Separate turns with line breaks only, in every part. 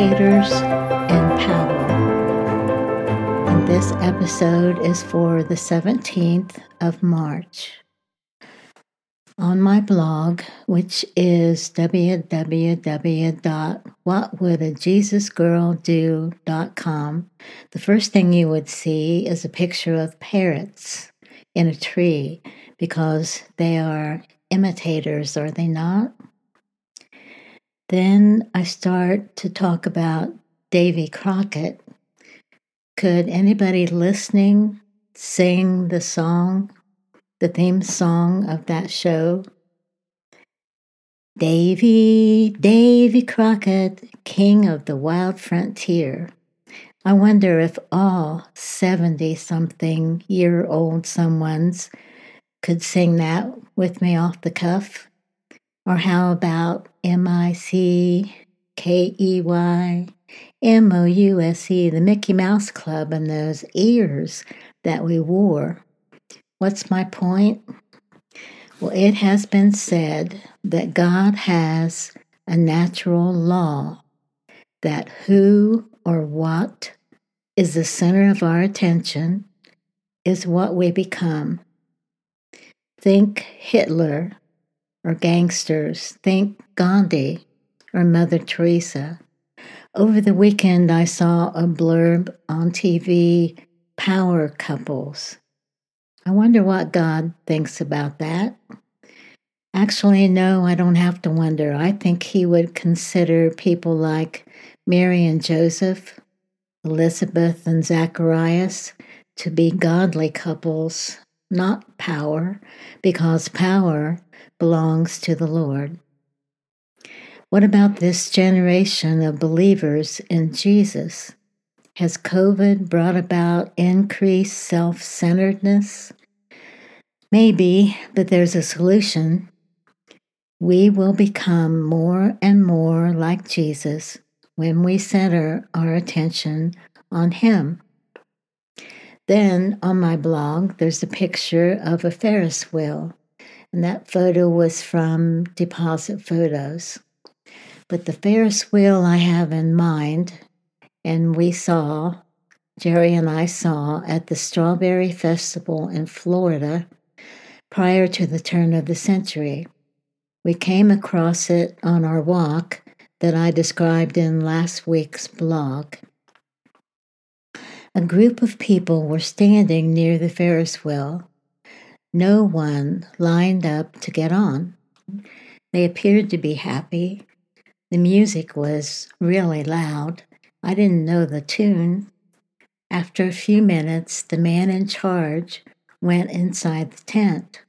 and power. And this episode is for the 17th of March. On my blog, which is www.whatwouldAjesusgirldo.com, the first thing you would see is a picture of parrots in a tree because they are imitators, are they not? Then I start to talk about Davy Crockett. Could anybody listening sing the song, the theme song of that show? Davy, Davy Crockett, king of the wild frontier. I wonder if all 70 something year old someone's could sing that with me off the cuff. Or how about M I C K E Y M O U S E, the Mickey Mouse Club, and those ears that we wore? What's my point? Well, it has been said that God has a natural law that who or what is the center of our attention is what we become. Think Hitler or gangsters. Think Gandhi or Mother Teresa. Over the weekend, I saw a blurb on TV Power Couples. I wonder what God thinks about that. Actually, no, I don't have to wonder. I think He would consider people like Mary and Joseph, Elizabeth and Zacharias to be godly couples, not power, because power belongs to the Lord. What about this generation of believers in Jesus? Has COVID brought about increased self centeredness? Maybe, but there's a solution. We will become more and more like Jesus when we center our attention on Him. Then on my blog, there's a picture of a Ferris wheel and that photo was from Deposit Photos. But the Ferris wheel I have in mind, and we saw, Jerry and I saw at the Strawberry Festival in Florida prior to the turn of the century. We came across it on our walk that I described in last week's blog. A group of people were standing near the Ferris wheel no one lined up to get on. They appeared to be happy. The music was really loud. I didn't know the tune. After a few minutes, the man in charge went inside the tent.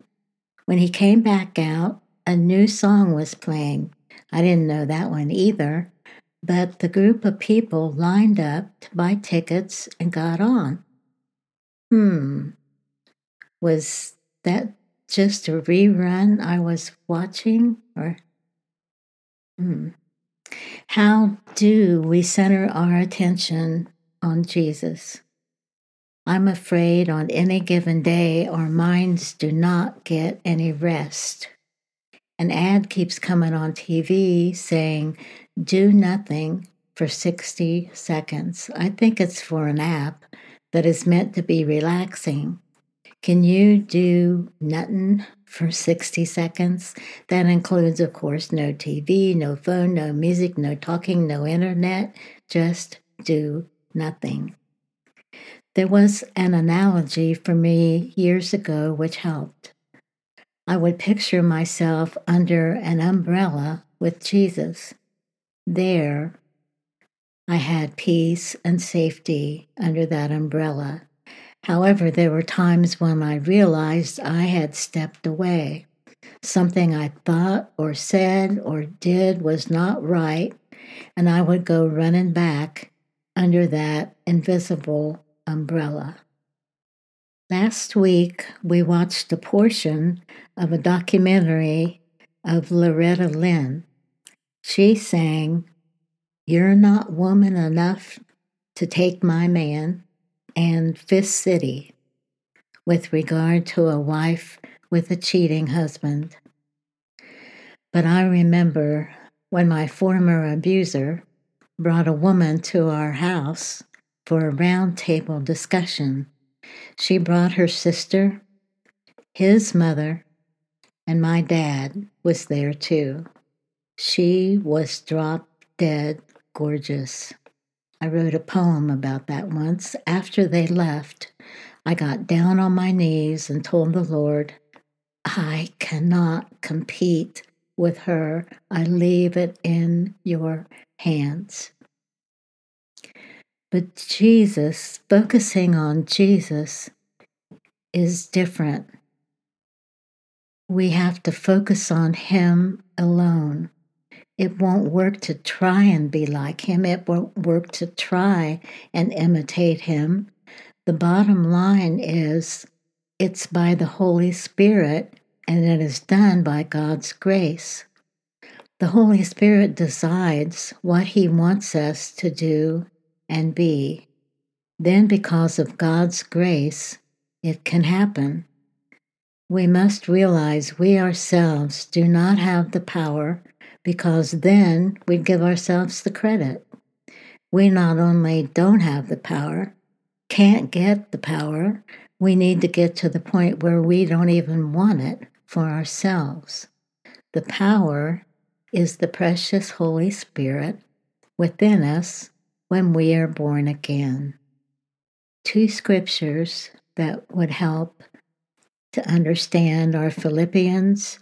When he came back out, a new song was playing. I didn't know that one either, but the group of people lined up to buy tickets and got on. Hmm. Was that just a rerun I was watching? Or hmm. how do we center our attention on Jesus? I'm afraid on any given day our minds do not get any rest. An ad keeps coming on TV saying, do nothing for 60 seconds. I think it's for an app that is meant to be relaxing. Can you do nothing for 60 seconds? That includes, of course, no TV, no phone, no music, no talking, no internet. Just do nothing. There was an analogy for me years ago which helped. I would picture myself under an umbrella with Jesus. There, I had peace and safety under that umbrella. However, there were times when I realized I had stepped away. Something I thought or said or did was not right, and I would go running back under that invisible umbrella. Last week, we watched a portion of a documentary of Loretta Lynn. She sang, You're not woman enough to take my man and Fist City with regard to a wife with a cheating husband. But I remember when my former abuser, brought a woman to our house for a roundtable discussion. She brought her sister, his mother, and my dad was there too. She was drop dead gorgeous. I wrote a poem about that once. After they left, I got down on my knees and told the Lord, I cannot compete with her. I leave it in your hands. But Jesus, focusing on Jesus, is different. We have to focus on Him alone. It won't work to try and be like Him, it won't work to try and imitate Him. The bottom line is it's by the Holy Spirit and it is done by God's grace. The Holy Spirit decides what He wants us to do and be. Then, because of God's grace, it can happen. We must realize we ourselves do not have the power because then we'd give ourselves the credit. We not only don't have the power, can't get the power, we need to get to the point where we don't even want it for ourselves. The power is the precious Holy Spirit within us when we are born again. Two scriptures that would help to understand are Philippians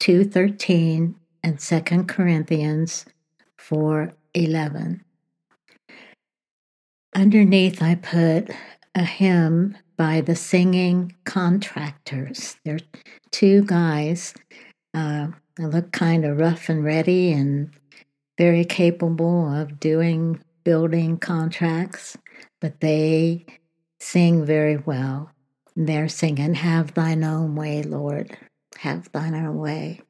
2:13 and 2 Corinthians 4:11. Underneath I put a hymn by the Singing Contractors. They're two guys. Uh, they look kind of rough and ready and very capable of doing building contracts, but they sing very well. They're singing, Have thine own way, Lord. Have thine own way.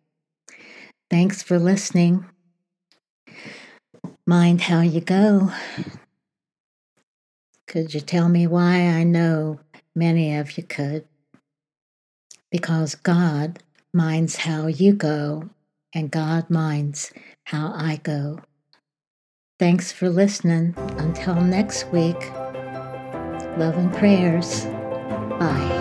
Thanks for listening. Mind how you go. Could you tell me why? I know many of you could. Because God minds how you go, and God minds how I go. Thanks for listening. Until next week, love and prayers. Bye.